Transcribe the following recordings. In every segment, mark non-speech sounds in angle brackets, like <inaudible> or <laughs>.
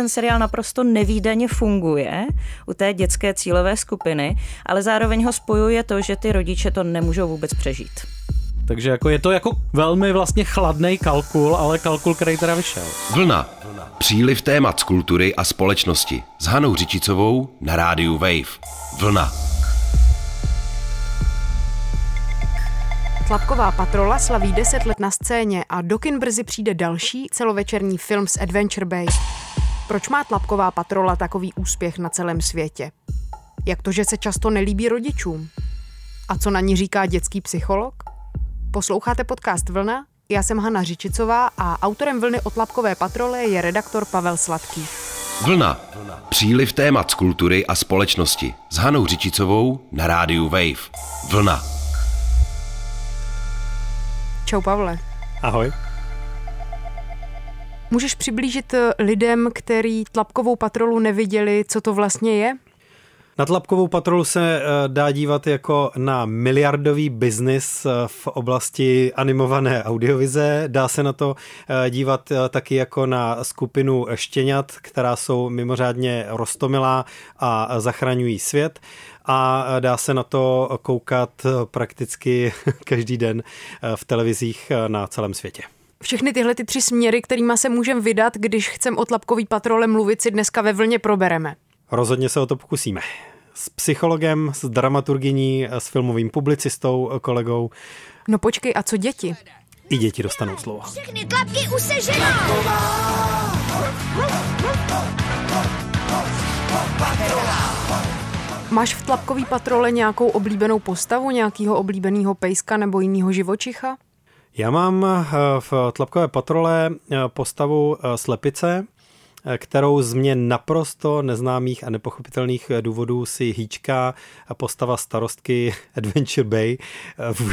ten seriál naprosto nevýdaně funguje u té dětské cílové skupiny, ale zároveň ho spojuje to, že ty rodiče to nemůžou vůbec přežít. Takže jako je to jako velmi vlastně chladný kalkul, ale kalkul, který teda vyšel. Vlna. Příliv témat z kultury a společnosti s Hanou Řičicovou na rádiu Wave. Vlna. Tlapková patrola slaví 10 let na scéně a do kin brzy přijde další celovečerní film z Adventure Bay. Proč má Tlapková patrola takový úspěch na celém světě? Jak to, že se často nelíbí rodičům? A co na ní říká dětský psycholog? Posloucháte podcast Vlna? Já jsem Hana Řičicová a autorem Vlny o Tlapkové patrole je redaktor Pavel Sladký. Vlna. Příliv témat z kultury a společnosti s Hanou Řičicovou na rádiu Wave. Vlna. Čau Pavle. Ahoj. Můžeš přiblížit eh, lidem, který Tlapkovou patrolu neviděli, co to vlastně je? Na Tlapkovou patrolu se eh, dá dívat jako na miliardový biznis eh, v oblasti animované audiovize. Dá se na to dívat taky jako na skupinu štěňat, která jsou mimořádně rostomilá a zachraňují svět a dá se na to koukat prakticky <laughs> každý den v televizích na celém světě. Všechny tyhle ty tři směry, kterými se můžeme vydat, když chcem o tlapkový patrole mluvit, si dneska ve vlně probereme. Rozhodně se o to pokusíme. S psychologem, s dramaturgyní, s filmovým publicistou, kolegou. No počkej, a co děti? I děti dostanou slovo. Všechny tlapky usežená! Máš v tlapkový patrole nějakou oblíbenou postavu, nějakého oblíbeného pejska nebo jiného živočicha? Já mám eh, v tlapkové patrole eh, postavu eh, slepice, kterou z mě naprosto neznámých a nepochopitelných důvodů si hýčká postava starostky <laughs> Adventure Bay.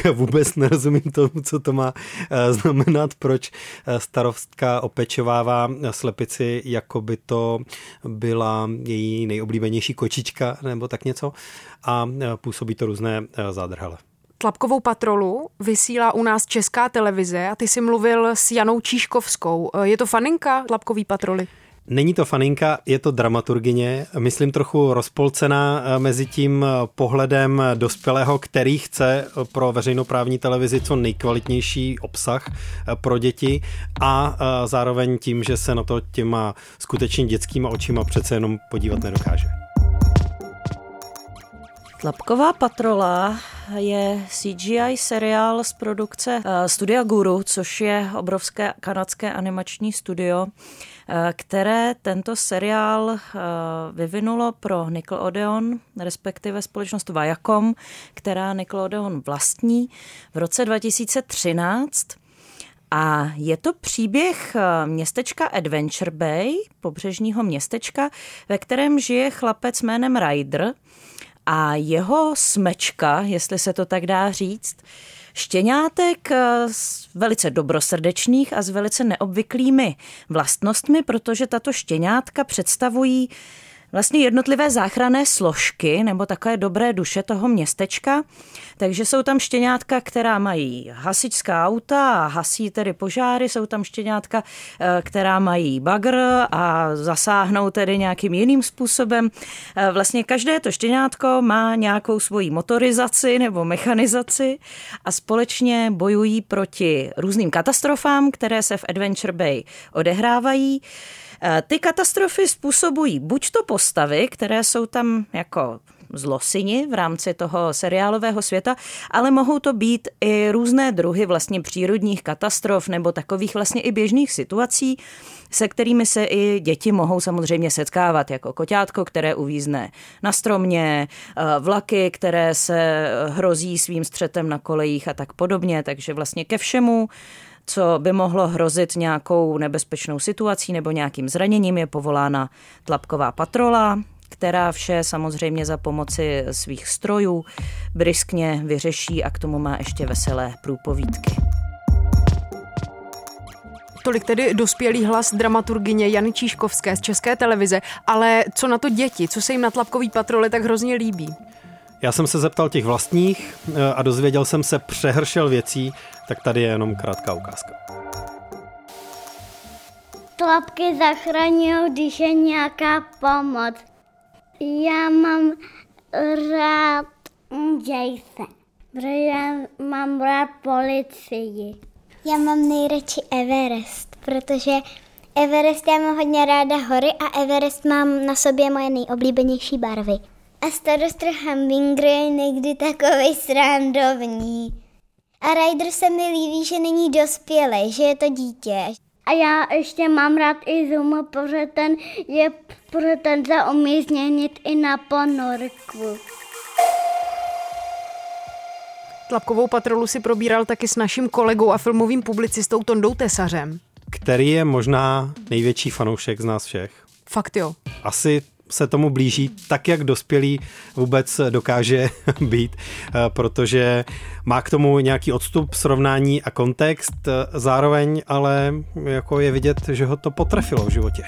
Já <laughs> vůbec nerozumím tomu, co to má znamenat, proč starostka opečovává slepici, jako by to byla její nejoblíbenější kočička nebo tak něco a působí to různé zádrhele. Tlapkovou patrolu vysílá u nás Česká televize a ty jsi mluvil s Janou Číškovskou. Je to faninka Tlapkový patroly? Není to faninka, je to dramaturgině, myslím trochu rozpolcená eh, mezi tím eh, pohledem dospělého, který chce eh, pro veřejnoprávní televizi co nejkvalitnější obsah pro děti a zároveň tím, že se na to těma skutečně dětskýma očima přece jenom podívat nedokáže. Tlapková patrola je CGI seriál z produkce Studia Guru, což je obrovské kanadské animační studio, které tento seriál eh, vyvinulo pro Nickelodeon, respektive společnost Viacom, která Nickelodeon vlastní v roce 2013. A je to příběh eh, městečka Adventure Bay, pobřežního městečka, ve kterém žije chlapec jménem Ryder a jeho smečka, jestli se to tak dá říct, štěňátek s eh, velice dobrosrdečných a s velice neobvyklými vlastnostmi, protože tato štěňátka představují vlastně jednotlivé záchranné složky nebo takové dobré duše toho městečka. Takže jsou tam štěňátka, která mají hasičská auta a hasí tedy požáry, jsou tam štěňátka, eh, která mají bagr a zasáhnou tedy nějakým jiným způsobem. Eh, vlastně každé to štěňátko má nějakou svoji motorizaci nebo mechanizaci a společně bojují proti různým katastrofám, které se v Adventure Bay odehrávají. Eh, ty katastrofy způsobují buď to postavy, které jsou tam jako zlosini v rámci toho seriálového světa, ale mohou to být i různé druhy vlastně přírodních katastrof nebo takových vlastně i běžných situací, se kterými se i děti mohou samozřejmě setkávat, jako koťátko, které uvízne na stromě, eh, vlaky, které se hrozí svým střetem na kolejích a tak podobně. Takže vlastně ke všemu co by mohlo hrozit nějakou nebezpečnou situací nebo nějakým zraněním, je povolána tlapková patrola, která vše samozřejmě za pomoci svých strojů briskně vyřeší a k tomu má ještě veselé průpovídky. Tolik tedy dospělý hlas dramaturgyně Jany Číškovské z České televize, ale co na to děti, co se jim na tlapkový patrole tak hrozně líbí? Já jsem se zeptal těch vlastních eh, a dozvěděl jsem se přehršel věcí, tak tady je jenom krátká ukázka. Tlapky zachraňují, když je nějaká pomoc. Já mám rád Jason, protože já mám rád policii. Já mám nejradši Everest, protože Everest já mám hodně ráda hory a Everest mám na sobě moje nejoblíbenější barvy. A starostr Hummingbird je někdy takový srandovní. A Ryder se mi líbí, že není dospělý, že je to dítě. A já ještě mám rád i Zuma, protože ten je, protože ten se umí změnit i na ponorku. Tlapkovou patrolu si probíral taky s naším kolegou a filmovým publicistou Tondou Tesařem. Který je možná největší fanoušek z nás všech. Fakt jo. Asi se tomu blíží tak, jak dospělý vůbec dokáže <laughs> být, eh, protože má k tomu nějaký odstup, srovnání a kontext, eh, zároveň ale jako je vidět, že ho to potrefilo v životě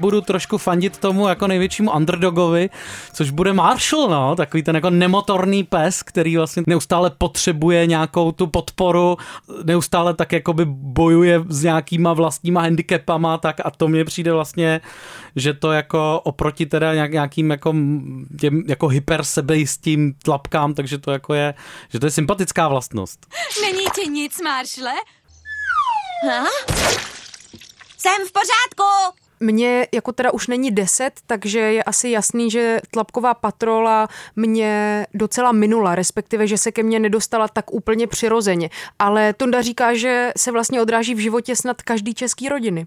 budu trošku fandit tomu jako největšímu underdogovi, což bude Marshall, no, takový ten jako nemotorný pes, který vlastně neustále potřebuje nějakou tu podporu, neustále tak jakoby bojuje s nějakýma vlastníma handicapama, tak a to mně přijde vlastně, že to jako oproti teda nějakým jako, těm jako hyper sebejistým tlapkám, takže to jako je, že to je sympatická vlastnost. Není ti nic, Marshle? Ha? Jsem v pořádku! Mně jako teda už není deset, takže je asi jasný, že tlapková patrola mě docela minula, respektive, že se ke mně nedostala tak úplně přirozeně. Ale Tonda říká, že se vlastně odráží v životě snad každý český rodiny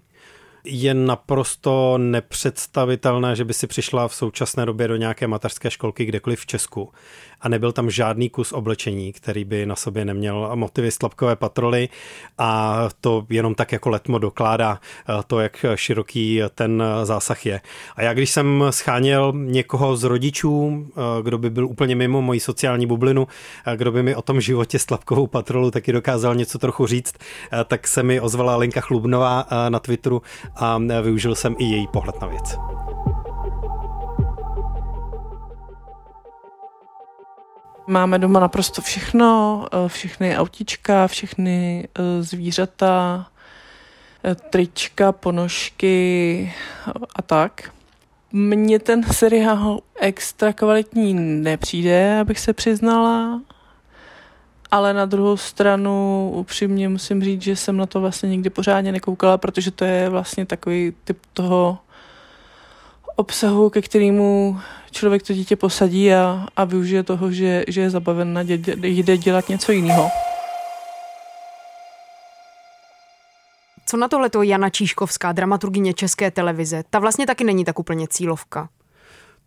je naprosto nepředstavitelné, že by si přišla v současné době do nějaké mateřské školky kdekoliv v Česku a nebyl tam žádný kus oblečení, který by na sobě neměl motivy stlapkové patroly a to jenom tak jako letmo dokládá eh, to, jak široký ten zásah je. A já když jsem scháněl někoho z rodičů, eh, kdo by byl úplně mimo moji sociální bublinu, eh, kdo by mi o tom životě s tlapkovou patrolu taky dokázal něco trochu říct, tak se mi ozvala Lenka Chlubnová na Twitteru a využil jsem i její pohled na věc. Máme doma naprosto všechno, eh, všechny autička, všechny eh, zvířata, eh, trička, ponožky a tak. Mně ten seriál extra kvalitní nepřijde, abych se přiznala, ale na druhou stranu upřímně musím říct, že jsem na to vlastně nikdy pořádně nekoukala, protože to je vlastně takový typ toho obsahu, ke kterému člověk to dítě posadí a, a využije toho, že, že je zabaven a dě, jde dělat něco jiného. Co na tohle to Jana Číškovská, dramaturgině České televize? Ta vlastně taky není tak úplně cílovka.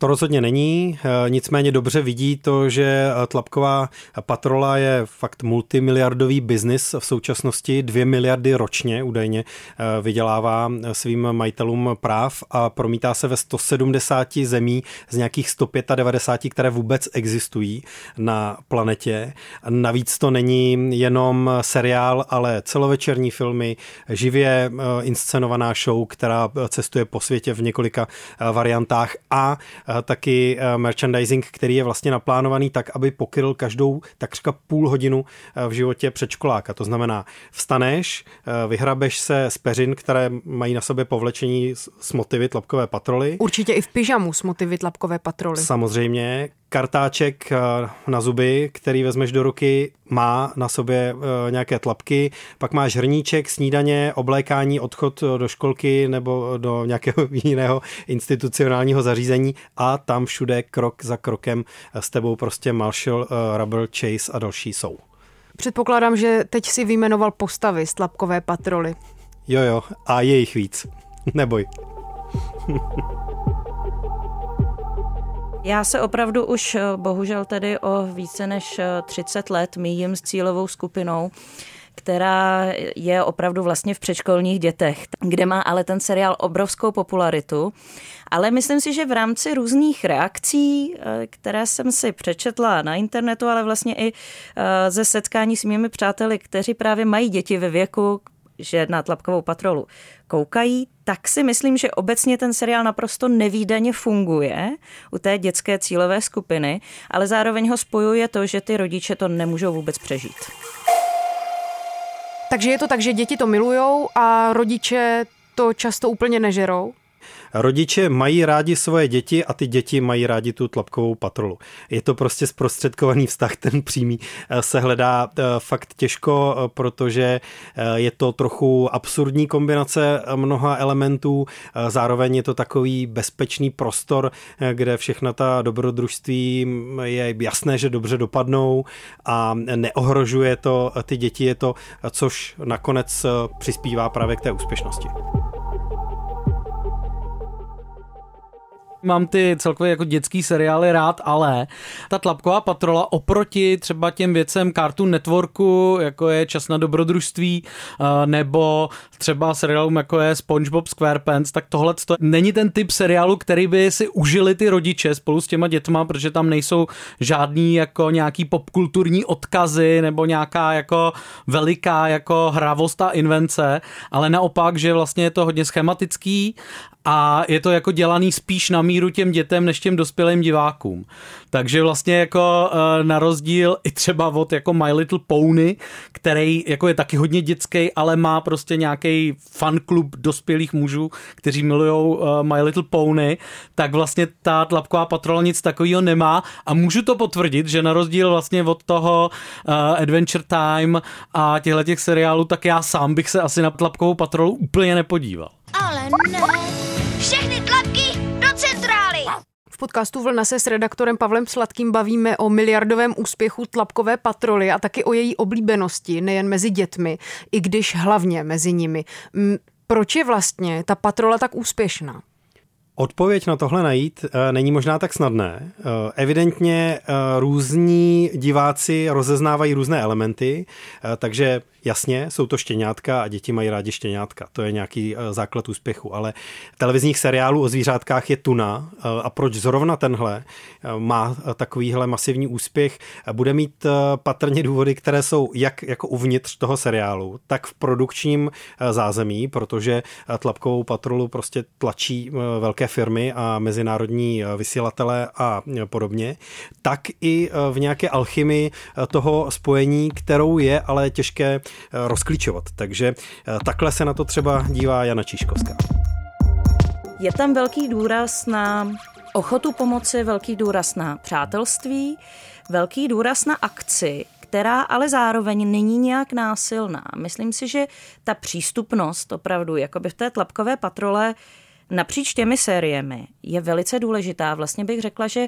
To rozhodně není, eh, nicméně dobře vidí to, že eh, tlapková patrola je fakt multimiliardový biznis v současnosti, dvě miliardy ročně údajně eh, vydělává svým majitelům práv a promítá se ve 170 zemí z nějakých 195, které vůbec existují na planetě. Navíc to není jenom seriál, ale celovečerní filmy, živě inscenovaná show, která cestuje po světě v několika variantách a taky eh, merchandising, který je vlastně naplánovaný tak, aby pokryl každou takřka půl hodinu eh, v životě předškoláka. To znamená, vstaneš, eh, vyhrabeš se z peřin, které mají na sobě povlečení s motivy tlapkové patroly. Určitě i v pyžamu s motivy tlapkové patroly. Samozřejmě kartáček eh, na zuby, který vezmeš do ruky, má na sobě eh, nějaké tlapky, pak máš hrníček, snídaně, oblékání, odchod do školky nebo do nějakého <laughs> jiného institucionálního zařízení a tam všude krok za krokem s tebou prostě Marshall, eh, Rubber, Chase a další jsou. Předpokládám, že teď si vyjmenoval postavy z tlapkové patroly. Jo, jo, a je jich víc. Neboj. <laughs> Já se opravdu už eh, bohužel tedy o více než 30 eh, let míjím s cílovou skupinou, která je opravdu vlastně v předškolních dětech, kde má ale ten seriál obrovskou popularitu. Ale myslím si, že v rámci různých reakcí, eh, které jsem si přečetla na internetu, ale vlastně i ze setkání s mými přáteli, kteří právě mají děti ve věku, že na tlapkovou patrolu koukají, tak si myslím, že obecně ten seriál naprosto nevýdaně funguje u té dětské cílové skupiny, ale zároveň ho spojuje to, že ty rodiče to nemůžou vůbec přežít. Takže je to tak, že děti to milujou a rodiče to často úplně nežerou? Rodiče mají rádi svoje děti a ty děti mají rádi tu tlapkovou patrolu. Je to prostě zprostředkovaný vztah, ten přímý eh, se hledá eh, fakt těžko, eh, protože je to trochu absurdní kombinace mnoha elementů, zároveň je to takový bezpečný prostor, kde všechna ta dobrodružství mm, je jasné, že dobře dopadnou a neohrožuje to ty děti, je to, což nakonec přispívá právě k té úspěšnosti. Mám ty celkově jako dětský seriály rád, ale ta tlapková patrola oproti třeba těm věcem Cartoon Networku, jako je Čas na dobrodružství, eh, nebo třeba seriálům jako je SpongeBob SquarePants, tak tohle není ten typ seriálu, který by si užili ty rodiče spolu s těma dětma, protože tam nejsou žádný jako nějaký popkulturní odkazy nebo nějaká jako veliká jako hravost a invence, ale naopak, že vlastně je to hodně schematický a je to jako dělaný spíš na míru těm dětem než těm dospělým divákům. Takže vlastně jako uh, na rozdíl i třeba od jako My Little Pony, který jako je taky hodně dětský, ale má prostě nějaký fanklub dospělých mužů, kteří milují uh, My Little Pony, tak vlastně ta tlapková patrola nic takového nemá a můžu to potvrdit, že na rozdíl vlastně od toho uh, Adventure Time a těchto těch seriálů, tak já sám bych se asi na tlapkovou patrolu úplně nepodíval. Ale ne. Podcastu Vlna se s redaktorem Pavlem Sladkým bavíme o miliardovém úspěchu tlapkové patroly a taky o její oblíbenosti, nejen mezi dětmi, i když hlavně mezi nimi. Proč je vlastně ta patrola tak úspěšná? Odpověď na tohle najít eh, není možná tak snadné. Eh, evidentně eh, různí diváci rozeznávají různé elementy, takže Jasně, jsou to štěňátka a děti mají rádi štěňátka. To je nějaký eh, základ úspěchu. Ale televizních seriálů o zvířátkách je tuna. Eh, a proč zrovna tenhle eh, má takovýhle masivní úspěch? Bude mít patrně důvody, které jsou jak jako uvnitř toho seriálu, tak v produkčním zázemí, protože tlapkovou patrolu prostě tlačí velké firmy a mezinárodní vysílatele a podobně, tak i v nějaké alchymii toho spojení, kterou je ale těžké rozklíčovat. Takže eh, takhle se na to třeba dívá Jana Číškovská. Je tam velký důraz na ochotu pomoci, velký důraz na přátelství, velký důraz na akci, která ale zároveň není nějak násilná. Myslím si, že ta přístupnost opravdu, jako by v té tlapkové patrole napříč těmi sériemi je velice důležitá. Vlastně bych řekla, že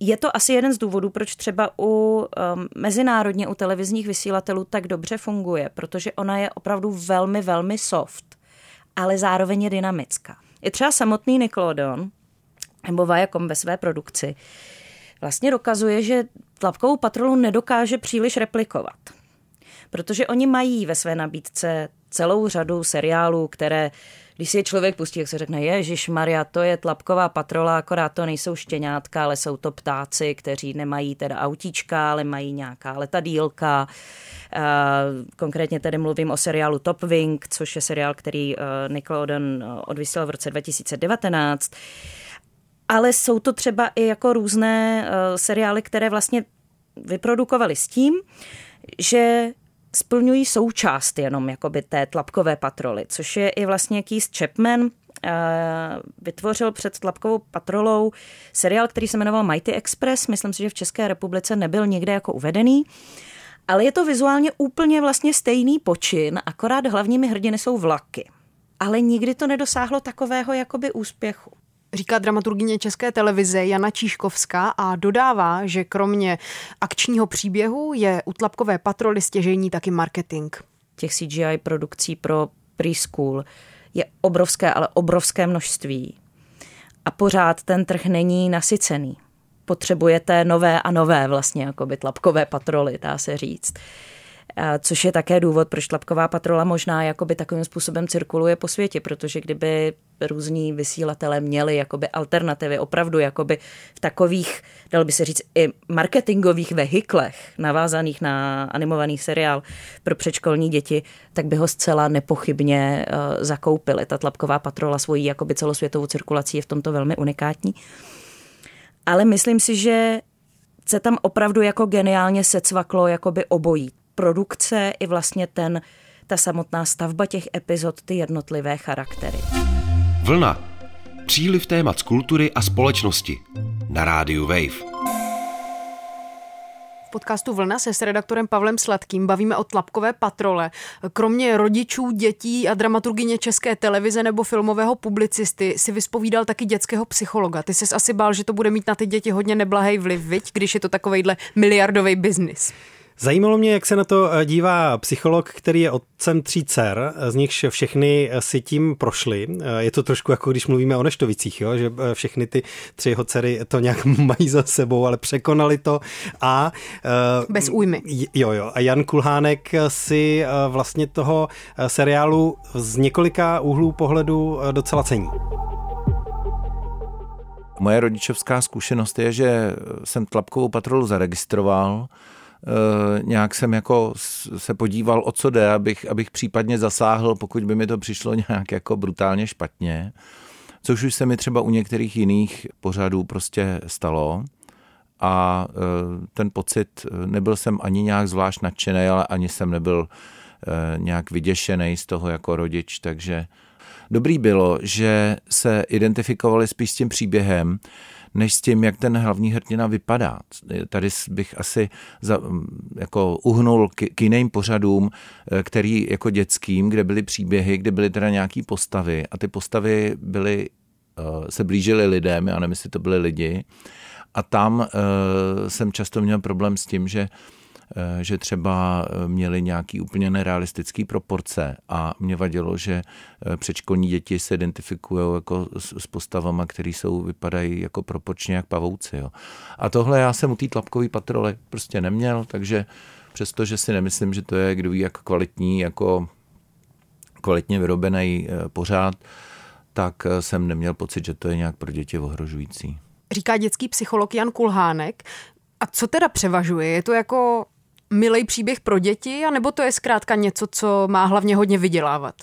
je to asi jeden z důvodů, proč třeba u um, mezinárodně u televizních vysílatelů tak dobře funguje, protože ona je opravdu velmi, velmi soft, ale zároveň je dynamická. Je třeba samotný Nickelodeon, nebo Viacom ve své produkci, vlastně dokazuje, že tlapkovou patrolu nedokáže příliš replikovat. Protože oni mají ve své nabídce celou řadu seriálů, které když si je člověk pustí, jak se řekne, Ježíš Maria, to je tlapková patrola, akorát to nejsou štěňátka, ale jsou to ptáci, kteří nemají teda autíčka, ale mají nějaká letadílka. Konkrétně tedy mluvím o seriálu Top Wing, což je seriál, který e, Nickelodeon e, odvysílal v roce 2019. Ale jsou to třeba i jako různé seriály, které vlastně vyprodukovali s tím, že splňují součást jenom jakoby té tlapkové patroly, což je i vlastně Keith Chapman, eh, vytvořil před tlapkovou patrolou seriál, který se jmenoval Mighty Express. Myslím si, že v České republice nebyl nikde jako uvedený. Ale je to vizuálně úplně vlastně stejný počin, akorát hlavními hrdiny jsou vlaky. Ale nikdy to nedosáhlo takového jakoby úspěchu říká dramaturgině České televize Jana Číškovská a dodává, že kromě akčního příběhu je u Tlapkové patroly stěžení taky marketing. Těch CGI produkcí pro preschool je obrovské, ale obrovské množství. A pořád ten trh není nasycený. Potřebujete nové a nové vlastně, jako by tlapkové patroly, dá se říct což je také důvod, proč tlapková patrola možná jakoby takovým způsobem cirkuluje po světě, protože kdyby různí vysílatele měli jakoby alternativy opravdu jakoby v takových, dalo by se říct, i marketingových vehiklech navázaných na animovaný seriál pro předškolní děti, tak by ho zcela nepochybně uh, zakoupili. Ta tlapková patrola svojí jakoby celosvětovou cirkulací je v tomto velmi unikátní. Ale myslím si, že se tam opravdu jako geniálně secvaklo jakoby obojí produkce i vlastně ten, ta samotná stavba těch epizod, ty jednotlivé charaktery. Vlna. Příliv témat z kultury a společnosti. Na rádiu Wave podcastu Vlna se s redaktorem Pavlem Sladkým bavíme o tlapkové patrole. Kromě rodičů, dětí a dramaturgině české televize nebo filmového publicisty si vyspovídal taky dětského psychologa. Ty jsi asi bál, že to bude mít na ty děti hodně neblahý vliv, viď, když je to takovejhle miliardový biznis. Zajímalo mě, jak se na to eh, dívá psycholog, který je otcem tří dcer, eh, z nichž všechny eh, si tím prošly. Je to trošku jako když mluvíme o Neštovicích, jo? že všechny ty tři jeho dcery to nějak <laughs> mají za sebou, ale překonali to a... Bez újmy. Jo, jo. A Jan Kulhánek si vlastně toho seriálu z několika úhlů pohledu docela cení. Moje rodičovská zkušenost je, že jsem tlapkovou patrolu zaregistroval, nějak jsem jako se podíval, o co jde, abych, abych případně zasáhl, pokud by mi to přišlo nějak jako brutálně špatně. Což už se mi třeba u některých jiných pořadů prostě stalo. A eh, ten pocit, eh, nebyl jsem ani nějak zvlášť nadšený, ale ani jsem nebyl nějak vyděšený z toho jako rodič, takže dobrý bylo, že se identifikovali spíš s tím příběhem, než s tím, jak ten hlavní hrdina vypadá. Tady bych asi za, jako uhnul k, k jiným pořadům, eh, který jako dětským, kde byly příběhy, kde byly teda nějaký postavy a ty postavy byly, eh, se blížily lidem, já nevím, jestli to byly lidi, a tam uh, jsem často měl problém s tím, že Eh, že třeba eh, měli nějaký úplně nerealistický proporce a mě vadilo, že eh, předškolní děti se identifikují jako s postavama, které jsou, vypadají jako proporčně jak pavouci. Jo. A tohle já jsem u té tlapkové patrole prostě neměl, takže přestože si nemyslím, že to je kdo ví jak kvalitní, jako kvalitně vyrobený pořád, tak jsem neměl pocit, že to je nějak pro děti ohrožující. Říká dětský psycholog Jan Kulhánek. A co teda převažuje? Je to jako milý příběh pro děti, anebo to je zkrátka něco, co má hlavně hodně vydělávat?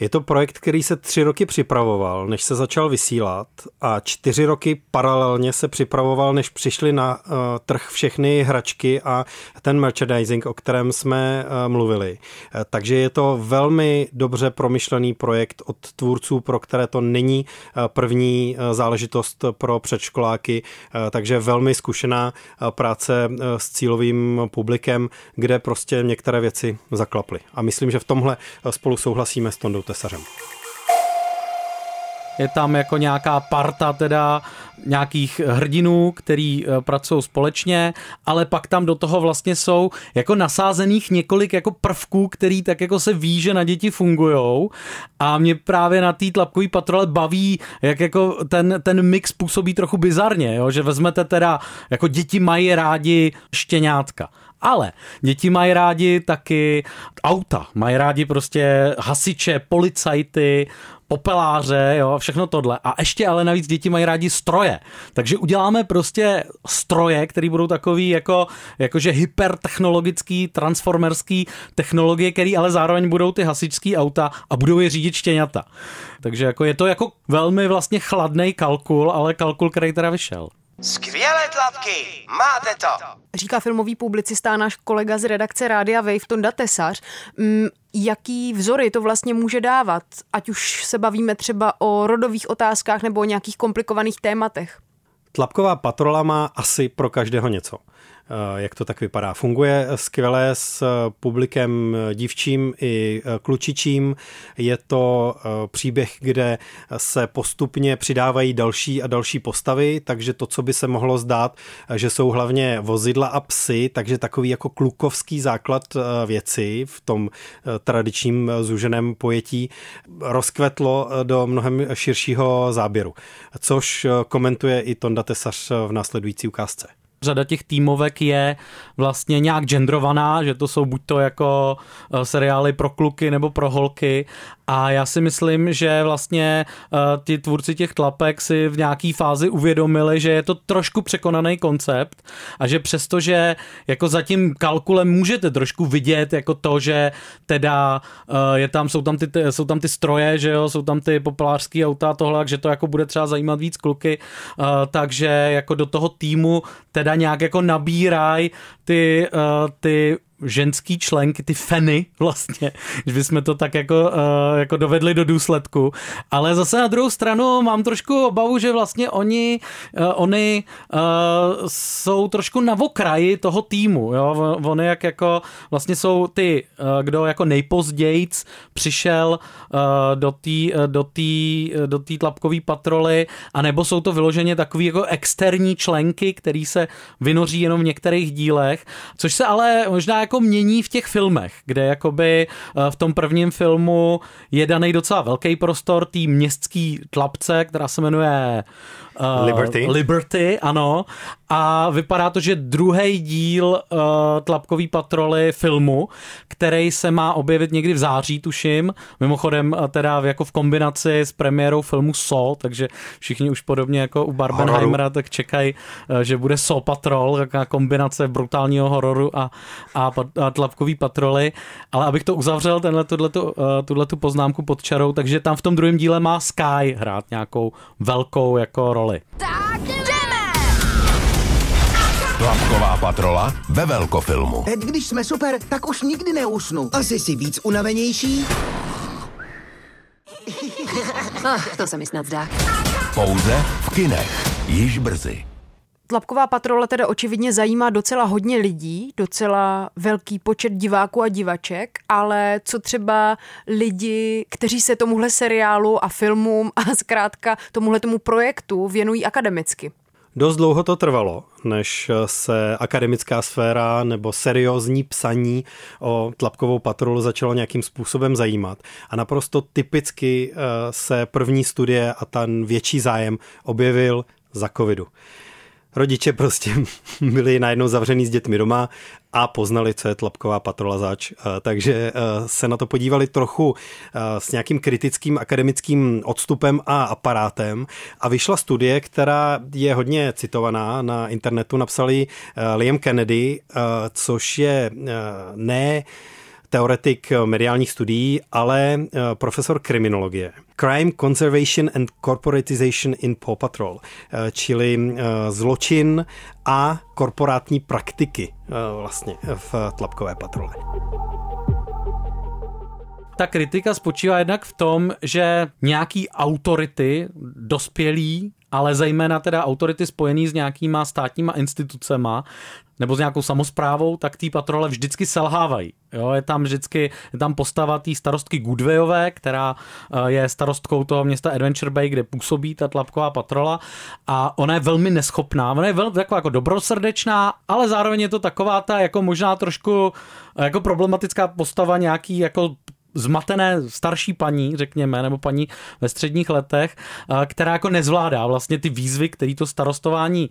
Je to projekt, který se tři roky připravoval, než se začal vysílat a čtyři roky paralelně se připravoval, než přišly na uh, trh všechny hračky a ten merchandising, o kterém jsme uh, mluvili. Uh, takže je to velmi dobře promyšlený projekt od tvůrců, pro které to není uh, první uh, záležitost pro předškoláky, uh, takže velmi zkušená uh, práce uh, s cílovým publikem, kde prostě některé věci zaklaply. A myslím, že v tomhle spolu souhlasíme s Tondou tesařem. Je tam jako nějaká parta teda nějakých hrdinů, který eh, pracují společně, ale pak tam do toho vlastně jsou jako nasázených několik jako prvků, který tak jako se ví, že na děti fungujou a mě právě na té tlapkové patrole baví, jak jako ten, ten mix působí trochu bizarně, jo? že vezmete teda, jako děti mají rádi štěňátka ale děti mají rádi taky auta, mají rádi prostě hasiče, policajty, popeláře, jo, všechno tohle. A ještě ale navíc děti mají rádi stroje. Takže uděláme prostě stroje, které budou takový jako, jakože hypertechnologický, transformerský technologie, které ale zároveň budou ty hasičský auta a budou je řídit štěňata. Takže jako je to jako velmi vlastně chladný kalkul, ale kalkul, který teda vyšel. Skvělé tlapky, máte to! Říká filmový publicista náš kolega z redakce Rádia Wave, Tonda Tesař. Mm, jaký vzory to vlastně může dávat, ať už se bavíme třeba o rodových otázkách nebo o nějakých komplikovaných tématech? Tlapková patrola má asi pro každého něco. Eh, jak to tak vypadá. Funguje skvěle s publikem dívčím i eh, klučičím. Je to eh, příběh, kde se postupně přidávají další a další postavy, takže to, co by se mohlo zdát, že jsou hlavně vozidla a psy, takže takový jako klukovský základ věci v tom tradičním zúženém pojetí rozkvetlo do mnohem širšího záběru, což komentuje i Tonda Tesař v následující ukázce řada těch týmovek je vlastně nějak genderovaná, že to jsou buď to jako eh, seriály pro kluky nebo pro holky. A já si myslím, že vlastně uh, ti tvůrci těch tlapek si v nějaký fázi uvědomili, že je to trošku překonaný koncept a že přestože jako za tím kalkulem můžete trošku vidět jako to, že teda uh, je tam, jsou tam ty, jsou tam ty stroje, že jo, jsou tam ty populářské auta a tohle, že to jako bude třeba zajímat víc kluky, takže jako do toho týmu teda nějak jako nabíraj ty, uh, ty ženský členky, ty feny vlastně, že bychom to tak jako, uh, jako dovedli do důsledku. Ale zase na druhou stranu mám trošku obavu, že vlastně oni, uh, oni uh, jsou trošku na okraji toho týmu. Jo? Oni jak jako vlastně jsou ty, kdo jako nejpozději přišel do té do tý, do tý tlapkové patroly, anebo jsou to vyloženě takový jako externí členky, který se vynoří jenom v některých dílech, což se ale možná jako mění v těch filmech, kde jakoby eh, v tom prvním filmu je daný docela velký prostor té městský tlapce, která se jmenuje Uh, Liberty. Liberty, ano. A vypadá to, že druhý díl uh, Tlapkový patroly filmu, který se má objevit někdy v září, tuším. Mimochodem uh, teda jako v kombinaci s premiérou filmu So, takže všichni už podobně jako u Barbenheimera, tak čekají, uh, že bude So Patrol, taková kombinace brutálního hororu a, a, a Tlapkový patroly. Ale abych to uzavřel, tenhle, tuhletu, uh, tuhletu poznámku pod čarou, takže tam v tom druhém díle má Sky hrát nějakou velkou jako roli roli. Tak jdeme! Tlapková patrola ve velkofilmu. Teď, když jsme super, tak už nikdy neusnu. Asi si víc unavenější? Ach, to se mi snad zdá. Pouze v kinech. Již brzy. Tlapková patrola teda očividně zajímá docela hodně lidí, docela velký počet diváků a divaček, ale co třeba lidi, kteří se tomuhle seriálu a filmům a zkrátka tomuhle tomu projektu věnují akademicky? Dost dlouho to trvalo, než se akademická sféra nebo seriózní psaní o tlapkovou patrolu začalo nějakým způsobem zajímat. A naprosto typicky eh, se první studie a ten větší zájem objevil za covidu rodiče prostě <laughs> byli najednou zavřený s dětmi doma a poznali, co je tlapková patrola zač. Eh, takže eh, se na to podívali trochu eh, s nějakým kritickým akademickým odstupem a aparátem a vyšla studie, která je hodně citovaná na internetu, napsali Liam Kennedy, což je ne teoretik mediálních studií, ale eh, profesor kriminologie. Crime Conservation and Corporatization in Paw Patrol, eh, čili eh, zločin a korporátní praktiky vlastně v tlapkové patrole. Ta kritika spočívá jednak v tom, že nějaký autority dospělí ale zejména teda autority spojený s nějakýma státníma institucema nebo s nějakou samozprávou, tak ty patrole vždycky selhávají. Jo, je tam vždycky, je tam postava té starostky Goodwayové, která eh, je starostkou toho města Adventure Bay, kde působí ta tlapková patrola a ona je velmi neschopná, ona je velmi taková jako dobrosrdečná, ale zároveň je to taková ta jako možná trošku eh, jako problematická postava nějaký jako zmatené starší paní, řekněme, nebo paní ve středních letech, eh, která jako nezvládá vlastně ty výzvy, které to starostování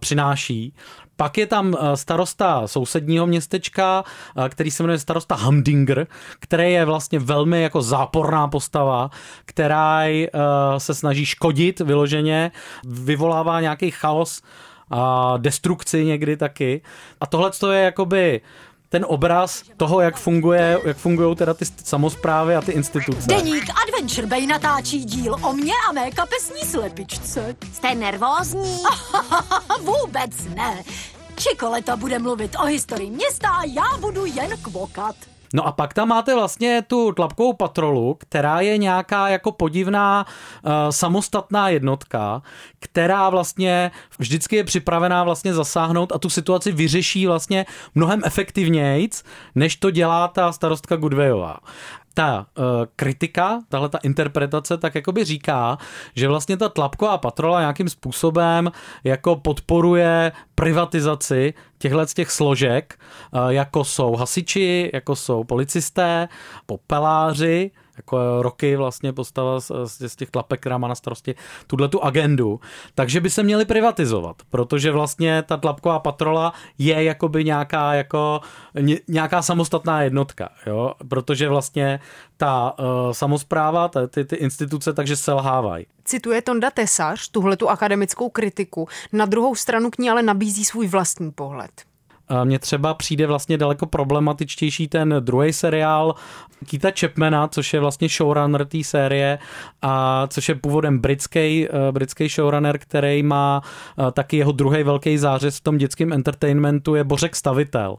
přináší. Pak je tam eh, starosta sousedního městečka, eh, který se jmenuje starosta Hamdinger, který je vlastně velmi jako záporná postava, která eh, se snaží škodit vyloženě, vyvolává nějaký chaos a destrukci někdy taky. A tohle je jakoby ten obraz toho, jak funguje, jak fungují teda ty samozprávy a ty instituce. Deník Adventure Bay natáčí díl o mě a mé kapesní slepičce. Jste nervózní? <laughs> Vůbec ne. Čikoleta bude mluvit o historii města a já budu jen kvokat. No a pak tam máte vlastně tu tlapkovou patrolu, která je nějaká jako podivná uh, samostatná jednotka, která vlastně vždycky je připravená vlastně zasáhnout a tu situaci vyřeší vlastně mnohem efektivnějc, než to dělá ta starostka Goodwayová ta uh, kritika, tahle ta interpretace tak jakoby říká, že vlastně ta tlapková patrola nějakým způsobem jako podporuje privatizaci těchto těch složek, uh, jako jsou hasiči, jako jsou policisté, popeláři, jako roky vlastně postava z, z těch tlapek, která má na starosti tuhle tu agendu, takže by se měly privatizovat, protože vlastně ta tlapková patrola je jakoby nějaká jako nějaká samostatná jednotka, jo? protože vlastně ta uh, samozpráva, ta, ty, ty instituce, takže selhávají. Cituje Tonda Tesař, tuhle tu akademickou kritiku, na druhou stranu k ní ale nabízí svůj vlastní pohled. Mně třeba přijde vlastně daleko problematičtější ten druhý seriál Kita Chapmana, což je vlastně showrunner té série a což je původem britský, britský showrunner, který má taky jeho druhý velký zářez v tom dětském entertainmentu je Bořek Stavitel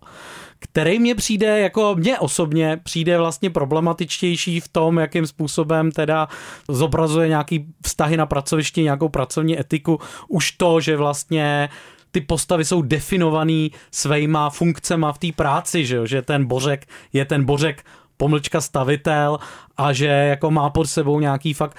který mě přijde, jako mě osobně přijde vlastně problematičtější v tom, jakým způsobem teda zobrazuje nějaký vztahy na pracovišti, nějakou pracovní etiku. Už to, že vlastně ty postavy jsou definovaný svýma funkcema v té práci, že, jo? že ten Bořek je ten Bořek pomlčka stavitel a že jako má pod sebou nějaký fakt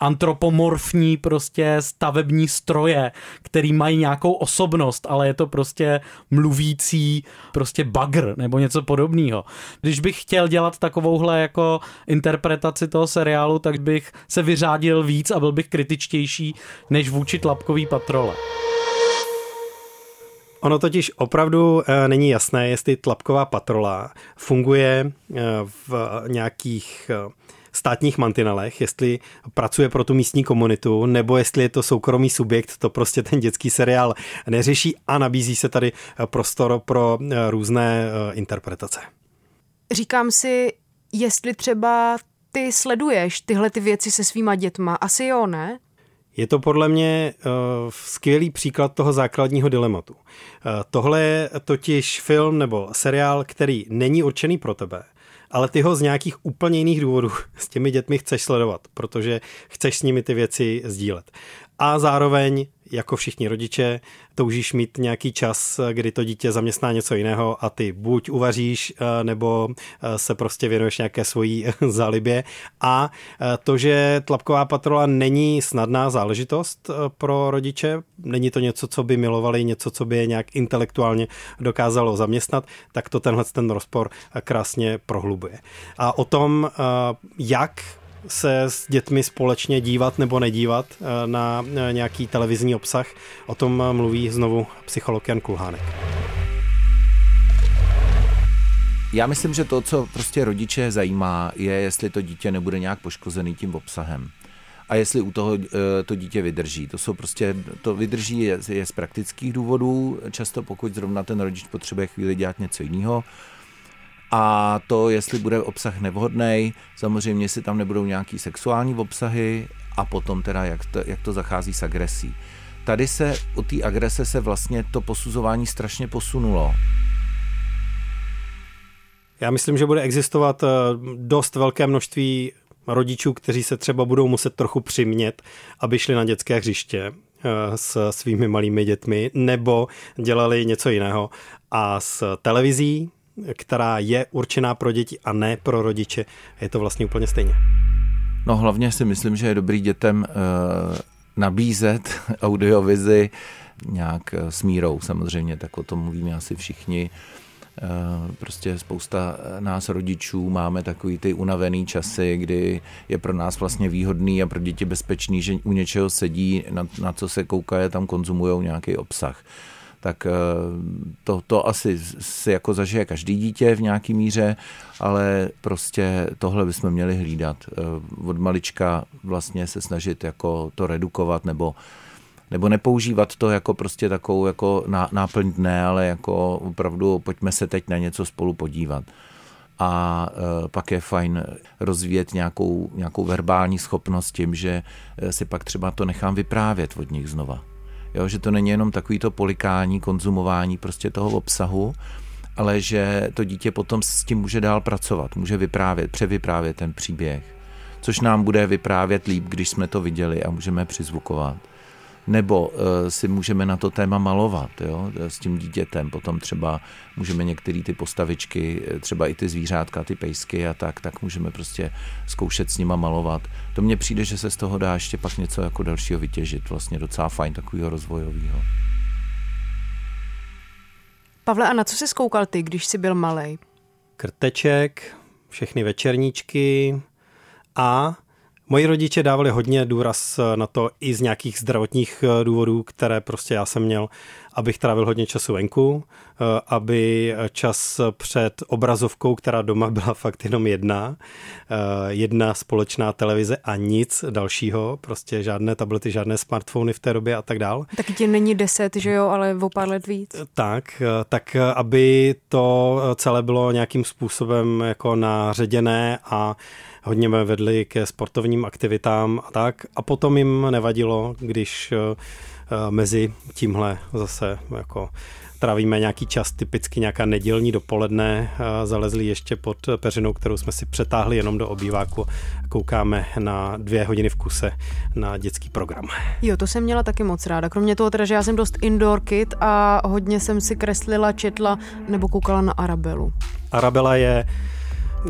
antropomorfní prostě stavební stroje, který mají nějakou osobnost, ale je to prostě mluvící prostě bagr nebo něco podobného. Když bych chtěl dělat takovouhle jako interpretaci toho seriálu, tak bych se vyřádil víc a byl bych kritičtější než vůči tlapkový patrole. Ono totiž opravdu e, není jasné, jestli tlapková patrola funguje e, v nějakých e, státních mantinelech, jestli pracuje pro tu místní komunitu, nebo jestli je to soukromý subjekt, to prostě ten dětský seriál neřeší a nabízí se tady prostor pro různé interpretace. Říkám si, jestli třeba ty sleduješ tyhle ty věci se svýma dětma, asi jo, ne? Je to podle mě uh, skvělý příklad toho základního dilematu. Uh, tohle je totiž film nebo seriál, který není určený pro tebe, ale ty ho z nějakých úplně jiných důvodů <laughs> s těmi dětmi chceš sledovat, protože chceš s nimi ty věci sdílet. A zároveň jako všichni rodiče, toužíš mít nějaký čas, kdy to dítě zaměstná něco jiného a ty buď uvaříš, eh, nebo eh, se prostě věnuješ nějaké svojí <laughs> zálibě. A eh, to, že tlapková patrola není snadná záležitost pro rodiče, není to něco, co by milovali, něco, co by je nějak intelektuálně dokázalo zaměstnat, tak to tenhle ten rozpor krásně prohlubuje. A o tom, jak se s dětmi společně dívat nebo nedívat eh, na eh, nějaký televizní obsah. O tom mluví znovu psycholog Jan Kulhánek. Já myslím, že to, co prostě rodiče zajímá, je, jestli to dítě nebude nějak poškozený tím obsahem. A jestli u toho eh, to dítě vydrží. To jsou prostě, to vydrží je, je z praktických důvodů, často pokud zrovna ten rodič potřebuje chvíli dělat něco jiného, a to, jestli bude obsah nevhodný, samozřejmě, jestli tam nebudou nějaký sexuální obsahy a potom teda, jak to, jak to zachází s agresí. Tady se u té agrese se vlastně to posuzování strašně posunulo. Já myslím, že bude existovat eh, dost velké množství rodičů, kteří se třeba budou muset trochu přimět, aby šli na dětské hřiště eh, s svými malými dětmi, nebo dělali něco jiného. A s televizí která je určená pro děti a ne pro rodiče, je to vlastně úplně stejně. No hlavně si myslím, že je dobrý dětem uh, nabízet <laughs> audiovizi nějak uh, s mírou samozřejmě, tak o tom mluvíme asi všichni. Uh, prostě spousta nás rodičů máme takový ty unavený časy, kdy je pro nás vlastně výhodný a pro děti bezpečný, že u něčeho sedí, na, na co se koukají, tam konzumují nějaký obsah tak eh, to, to asi si jako zažije každý dítě v nějaký míře, ale prostě tohle bychom měli hlídat. Eh, od malička vlastně se snažit jako to redukovat nebo nebo nepoužívat to jako prostě takovou jako náplň dne, ale jako opravdu pojďme se teď na něco spolu podívat. A e, pak je fajn rozvíjet nějakou, nějakou verbální schopnost tím, že si pak třeba to nechám vyprávět od nich znova. Jo, že to není jenom takový to polikání, konzumování prostě toho obsahu, ale že to dítě potom s tím může dál pracovat, může vyprávět, převyprávět ten příběh, což nám bude vyprávět líp, když jsme to viděli a můžeme přizvukovat. Nebo uh, si můžeme na to téma malovat jo, s tím dítětem. Potom třeba můžeme některé ty postavičky, eh, třeba i ty zvířátka, ty pejsky a tak, tak můžeme prostě zkoušet s nima malovat. To mně přijde, že se z toho dá ještě pak něco jako dalšího vytěžit. Vlastně docela fajn takového rozvojového. Pavle, a na co jsi zkoukal ty, když jsi byl malý? Krteček, všechny večerníčky a Moji rodiče dávali hodně důraz na to i z nějakých zdravotních důvodů, které prostě já jsem měl abych trávil hodně času venku, eh, aby čas před obrazovkou, která doma <laughs> byla fakt jenom jedna, eh, jedna společná televize a nic dalšího, prostě žádné tablety, žádné smartfony v té době a tak dál. Taky ti není deset, že jo, ale o pár let víc. Tak, tak aby to celé bylo nějakým způsobem jako naředěné a hodně mě vedli ke sportovním aktivitám a tak. A potom jim nevadilo, když eh, mezi tímhle zase jako trávíme nějaký čas, typicky nějaká nedělní dopoledne, eh, zalezli ještě pod peřinou, kterou jsme si přetáhli jenom do obýváku. Koukáme na dvě hodiny v kuse na dětský program. Jo, to jsem měla taky moc ráda. Kromě toho teda, že já jsem dost indoor kid a hodně jsem si kreslila, četla nebo koukala na Arabelu. Arabela je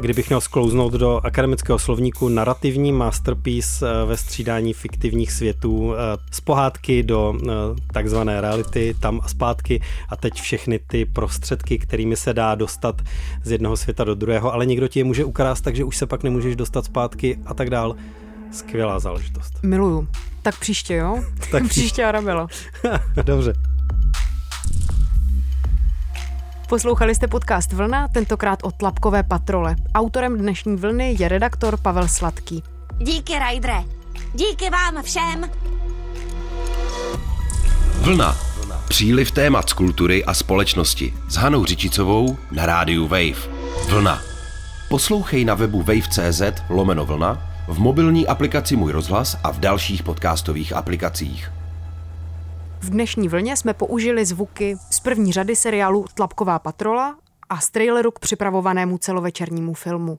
kdybych měl sklouznout do akademického slovníku narrativní masterpiece eh, ve střídání fiktivních světů eh, z pohádky do eh, takzvané reality, tam a zpátky a teď všechny ty prostředky, kterými se dá dostat z jednoho světa do druhého, ale někdo ti je může ukrást, takže už se pak nemůžeš dostat zpátky a tak dál. Skvělá záležitost. Miluju. Tak příště, jo? Tak <laughs> příště Arabela. <laughs> Dobře. Poslouchali jste podcast Vlna, tentokrát o tlapkové patrole. Autorem dnešní vlny je redaktor Pavel Sladký. Díky, Rajdre. Díky vám všem. Vlna. Příliv témat z kultury a společnosti s Hanou Řičicovou na rádiu Wave. Vlna. Poslouchej na webu wave.cz lomeno vlna, v mobilní aplikaci Můj rozhlas a v dalších podcastových aplikacích. V dnešní vlně jsme použili zvuky z první řady seriálu Tlapková patrola a z traileru k připravovanému celovečernímu filmu.